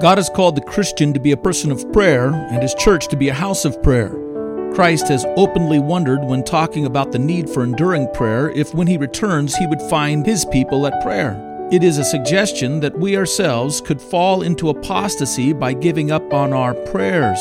God has called the Christian to be a person of prayer and his church to be a house of prayer. Christ has openly wondered when talking about the need for enduring prayer if when he returns he would find his people at prayer. It is a suggestion that we ourselves could fall into apostasy by giving up on our prayers.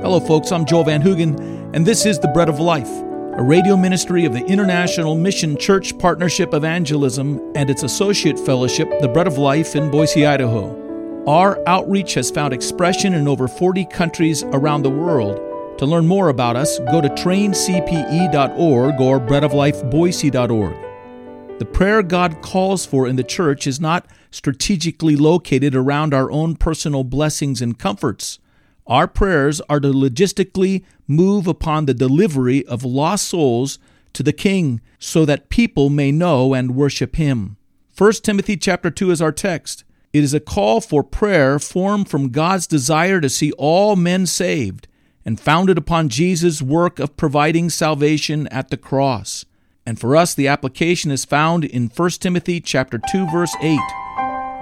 Hello, folks, I'm Joel Van Hoogen, and this is The Bread of Life, a radio ministry of the International Mission Church Partnership Evangelism and its associate fellowship, The Bread of Life in Boise, Idaho. Our outreach has found expression in over 40 countries around the world. To learn more about us, go to traincpe.org or breadoflifeboise.org. The prayer God calls for in the church is not strategically located around our own personal blessings and comforts. Our prayers are to logistically move upon the delivery of lost souls to the King so that people may know and worship him. 1 Timothy chapter 2 is our text. It is a call for prayer formed from God's desire to see all men saved and founded upon Jesus' work of providing salvation at the cross. And for us the application is found in 1 Timothy chapter 2 verse 8.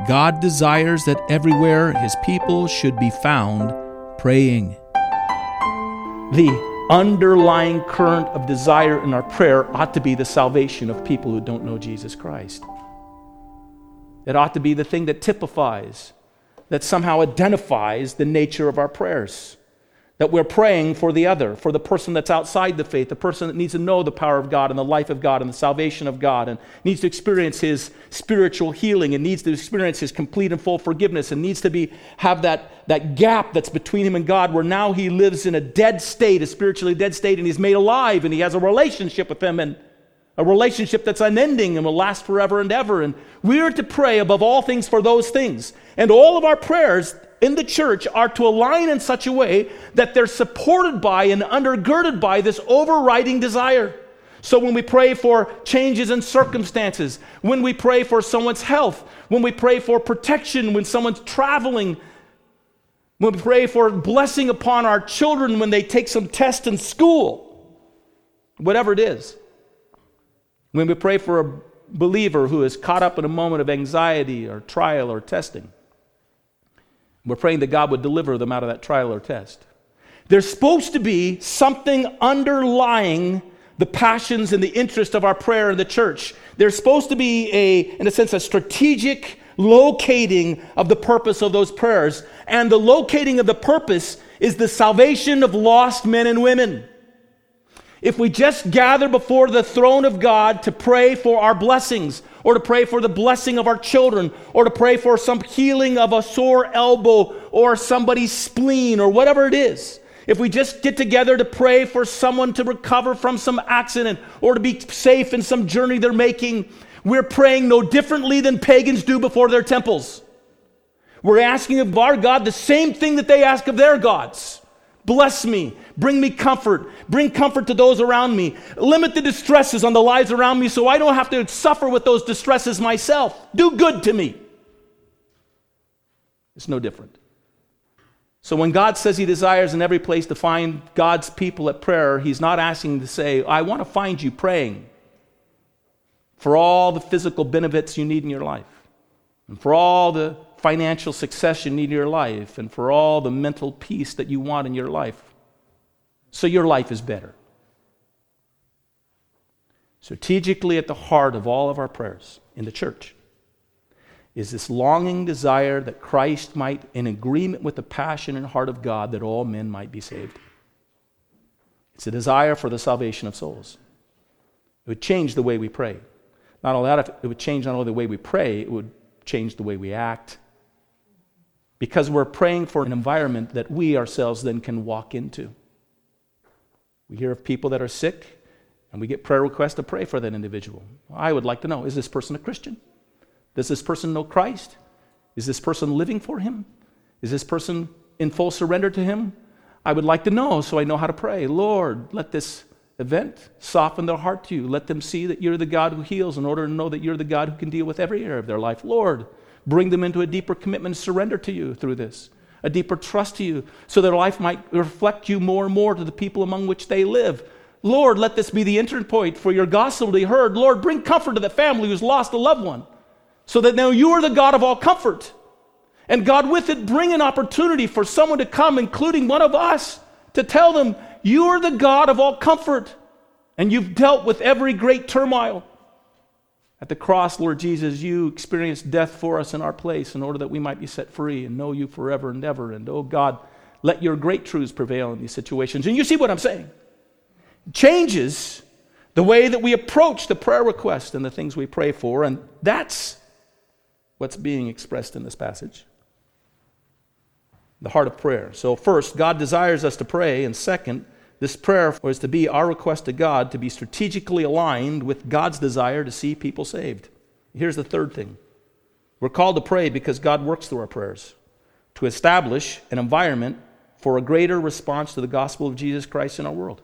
God desires that everywhere his people should be found praying. The underlying current of desire in our prayer ought to be the salvation of people who don't know Jesus Christ. It ought to be the thing that typifies, that somehow identifies the nature of our prayers. That we're praying for the other, for the person that's outside the faith, the person that needs to know the power of God and the life of God and the salvation of God and needs to experience his spiritual healing and needs to experience his complete and full forgiveness and needs to be have that, that gap that's between him and God where now he lives in a dead state, a spiritually dead state, and he's made alive and he has a relationship with him and a relationship that's unending and will last forever and ever. And we are to pray above all things for those things. And all of our prayers in the church are to align in such a way that they're supported by and undergirded by this overriding desire. So when we pray for changes in circumstances, when we pray for someone's health, when we pray for protection when someone's traveling, when we pray for blessing upon our children when they take some test in school, whatever it is, when we pray for a believer who is caught up in a moment of anxiety or trial or testing, we're praying that God would deliver them out of that trial or test. There's supposed to be something underlying the passions and the interest of our prayer in the church. There's supposed to be a, in a sense, a strategic locating of the purpose of those prayers. And the locating of the purpose is the salvation of lost men and women. If we just gather before the throne of God to pray for our blessings, or to pray for the blessing of our children, or to pray for some healing of a sore elbow, or somebody's spleen, or whatever it is, if we just get together to pray for someone to recover from some accident, or to be safe in some journey they're making, we're praying no differently than pagans do before their temples. We're asking of our God the same thing that they ask of their gods. Bless me. Bring me comfort. Bring comfort to those around me. Limit the distresses on the lives around me so I don't have to suffer with those distresses myself. Do good to me. It's no different. So when God says He desires in every place to find God's people at prayer, He's not asking to say, I want to find you praying for all the physical benefits you need in your life and for all the financial success you need in your life and for all the mental peace that you want in your life so your life is better. Strategically, at the heart of all of our prayers in the church is this longing desire that Christ might, in agreement with the passion and heart of God, that all men might be saved. It's a desire for the salvation of souls. It would change the way we pray. Not only that, it would change not only the way we pray, it would change the way we act because we're praying for an environment that we ourselves then can walk into. We hear of people that are sick, and we get prayer requests to pray for that individual. I would like to know is this person a Christian? Does this person know Christ? Is this person living for Him? Is this person in full surrender to Him? I would like to know so I know how to pray. Lord, let this event soften their heart to you. Let them see that you're the God who heals in order to know that you're the God who can deal with every area of their life. Lord, bring them into a deeper commitment and surrender to you through this, a deeper trust to you, so their life might reflect you more and more to the people among which they live. Lord, let this be the entry point for your gospel to be heard. Lord, bring comfort to the family who's lost a loved one, so that now you are the God of all comfort. And God, with it, bring an opportunity for someone to come, including one of us, to tell them, You are the God of all comfort, and you've dealt with every great turmoil. At the cross, Lord Jesus, you experienced death for us in our place in order that we might be set free and know you forever and ever. And oh God, let your great truths prevail in these situations. And you see what I'm saying? Changes the way that we approach the prayer request and the things we pray for. And that's what's being expressed in this passage the heart of prayer. So, first, God desires us to pray. And second, this prayer was to be our request to God to be strategically aligned with God's desire to see people saved. Here's the third thing we're called to pray because God works through our prayers to establish an environment for a greater response to the gospel of Jesus Christ in our world.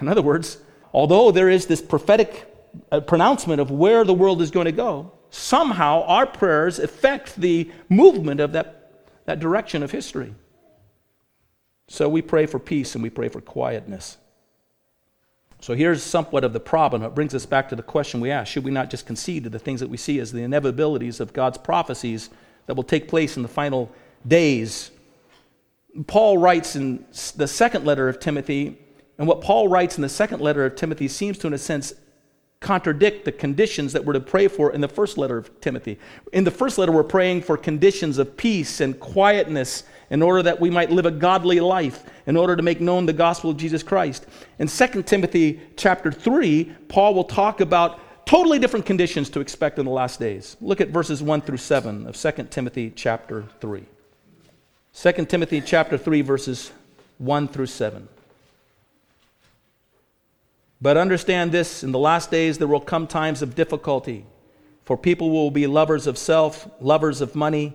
In other words, although there is this prophetic uh, pronouncement of where the world is going to go, somehow our prayers affect the movement of that, that direction of history. So we pray for peace and we pray for quietness. So here's somewhat of the problem. It brings us back to the question we ask Should we not just concede to the things that we see as the inevitabilities of God's prophecies that will take place in the final days? Paul writes in the second letter of Timothy, and what Paul writes in the second letter of Timothy seems to, in a sense, contradict the conditions that we're to pray for in the first letter of Timothy. In the first letter, we're praying for conditions of peace and quietness in order that we might live a godly life, in order to make known the gospel of Jesus Christ. In 2 Timothy chapter 3, Paul will talk about totally different conditions to expect in the last days. Look at verses 1 through 7 of 2 Timothy chapter 3. 2 Timothy chapter 3 verses 1 through 7. But understand this in the last days there will come times of difficulty, for people will be lovers of self, lovers of money,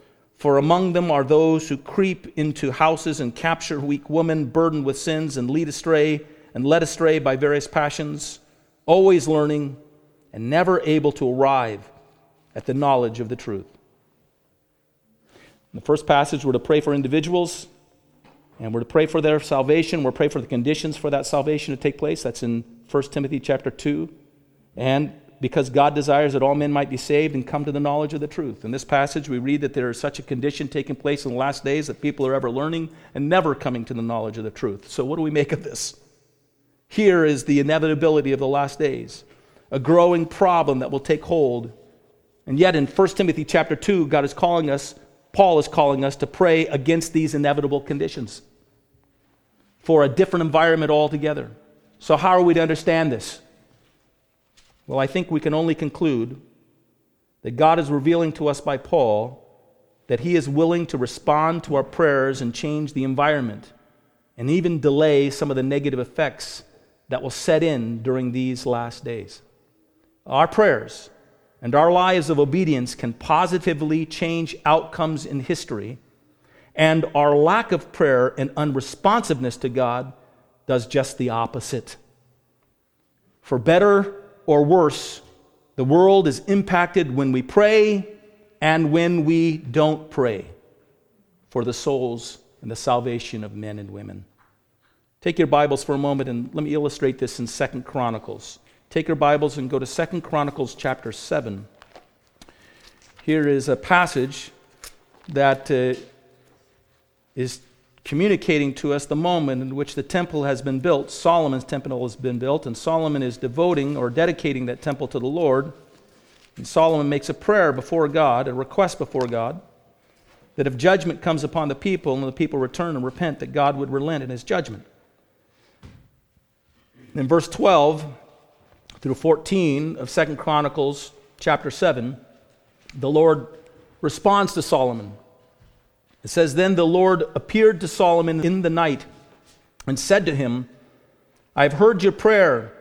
For among them are those who creep into houses and capture weak women burdened with sins and lead astray and led astray by various passions, always learning and never able to arrive at the knowledge of the truth. In the first passage, we're to pray for individuals and we're to pray for their salvation. We're to pray for the conditions for that salvation to take place. That's in 1 Timothy chapter 2. And because God desires that all men might be saved and come to the knowledge of the truth. In this passage, we read that there is such a condition taking place in the last days that people are ever learning and never coming to the knowledge of the truth. So, what do we make of this? Here is the inevitability of the last days, a growing problem that will take hold. And yet, in 1 Timothy chapter 2, God is calling us, Paul is calling us to pray against these inevitable conditions for a different environment altogether. So, how are we to understand this? Well, I think we can only conclude that God is revealing to us by Paul that he is willing to respond to our prayers and change the environment and even delay some of the negative effects that will set in during these last days. Our prayers and our lives of obedience can positively change outcomes in history, and our lack of prayer and unresponsiveness to God does just the opposite. For better or worse, the world is impacted when we pray and when we don't pray for the souls and the salvation of men and women. Take your Bibles for a moment and let me illustrate this in Second Chronicles. Take your Bibles and go to Second Chronicles chapter 7. Here is a passage that uh, is communicating to us the moment in which the temple has been built. Solomon's temple has been built, and Solomon is devoting or dedicating that temple to the Lord. And Solomon makes a prayer before God, a request before God, that if judgment comes upon the people and the people return and repent, that God would relent in his judgment. In verse 12 through 14 of Second Chronicles chapter 7, the Lord responds to Solomon it says, Then the Lord appeared to Solomon in the night and said to him, I have heard your prayer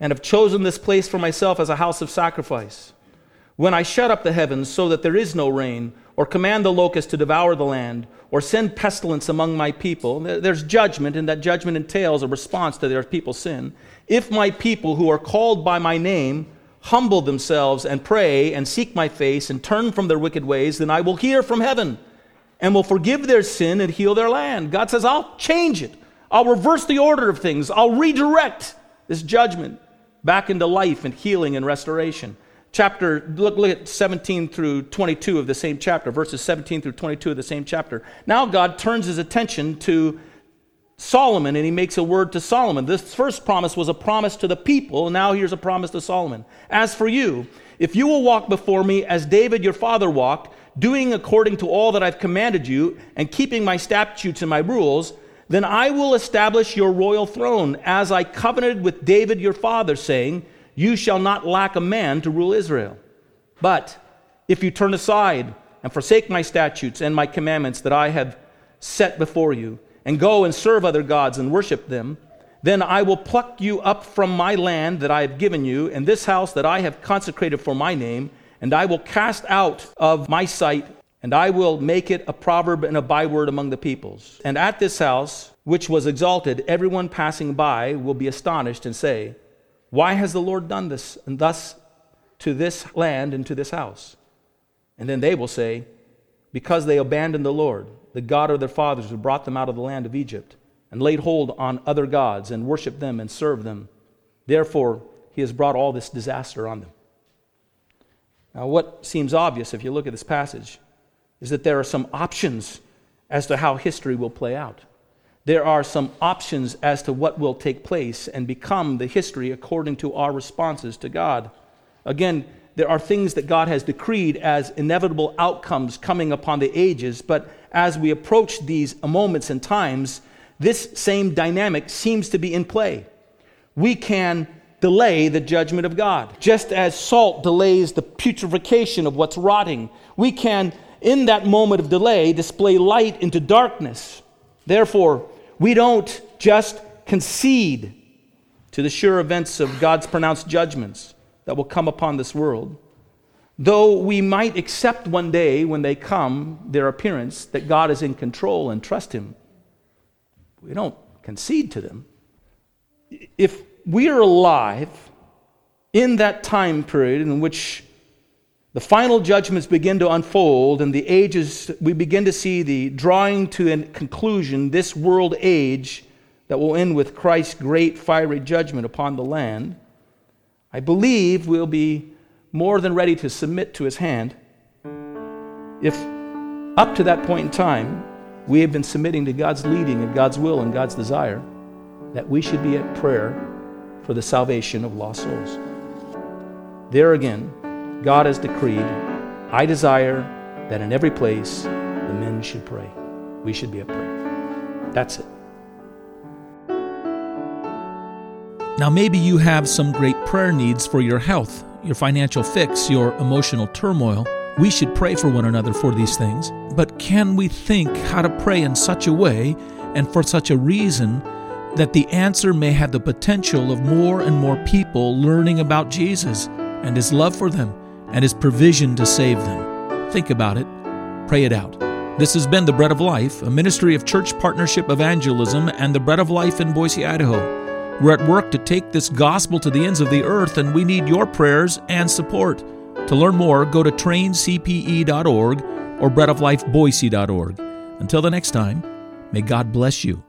and have chosen this place for myself as a house of sacrifice. When I shut up the heavens so that there is no rain, or command the locust to devour the land, or send pestilence among my people, there's judgment, and that judgment entails a response to their people's sin. If my people who are called by my name humble themselves and pray and seek my face and turn from their wicked ways, then I will hear from heaven and will forgive their sin and heal their land. God says, I'll change it. I'll reverse the order of things. I'll redirect this judgment back into life and healing and restoration chapter, look, look at 17 through 22 of the same chapter, verses 17 through 22 of the same chapter. Now God turns his attention to Solomon and he makes a word to Solomon. This first promise was a promise to the people. Now here's a promise to Solomon. As for you, if you will walk before me as David your father walked, doing according to all that I've commanded you, and keeping my statutes and my rules, then I will establish your royal throne as I covenanted with David your father, saying, you shall not lack a man to rule Israel. But if you turn aside and forsake my statutes and my commandments that I have set before you, and go and serve other gods and worship them, then I will pluck you up from my land that I have given you, and this house that I have consecrated for my name, and I will cast out of my sight, and I will make it a proverb and a byword among the peoples. And at this house, which was exalted, everyone passing by will be astonished and say, why has the Lord done this and thus to this land and to this house? And then they will say, Because they abandoned the Lord, the God of their fathers who brought them out of the land of Egypt, and laid hold on other gods and worshiped them and served them. Therefore, he has brought all this disaster on them. Now, what seems obvious if you look at this passage is that there are some options as to how history will play out there are some options as to what will take place and become the history according to our responses to God. Again, there are things that God has decreed as inevitable outcomes coming upon the ages, but as we approach these moments and times, this same dynamic seems to be in play. We can delay the judgment of God. Just as salt delays the putrefaction of what's rotting, we can, in that moment of delay, display light into darkness. Therefore, we don't just concede to the sure events of God's pronounced judgments that will come upon this world. Though we might accept one day when they come, their appearance, that God is in control and trust Him, we don't concede to them. If we are alive in that time period in which the final judgments begin to unfold, and the ages, we begin to see the drawing to a conclusion, this world age that will end with Christ's great fiery judgment upon the land. I believe we'll be more than ready to submit to his hand if, up to that point in time, we have been submitting to God's leading and God's will and God's desire that we should be at prayer for the salvation of lost souls. There again, God has decreed, I desire that in every place the men should pray. We should be a prayer. That's it. Now, maybe you have some great prayer needs for your health, your financial fix, your emotional turmoil. We should pray for one another for these things. But can we think how to pray in such a way and for such a reason that the answer may have the potential of more and more people learning about Jesus and his love for them and His provision to save them. Think about it, pray it out. This has been The Bread of Life, a ministry of Church Partnership Evangelism and The Bread of Life in Boise, Idaho. We're at work to take this gospel to the ends of the earth, and we need your prayers and support. To learn more, go to traincpe.org or breadoflifeboise.org. Until the next time, may God bless you.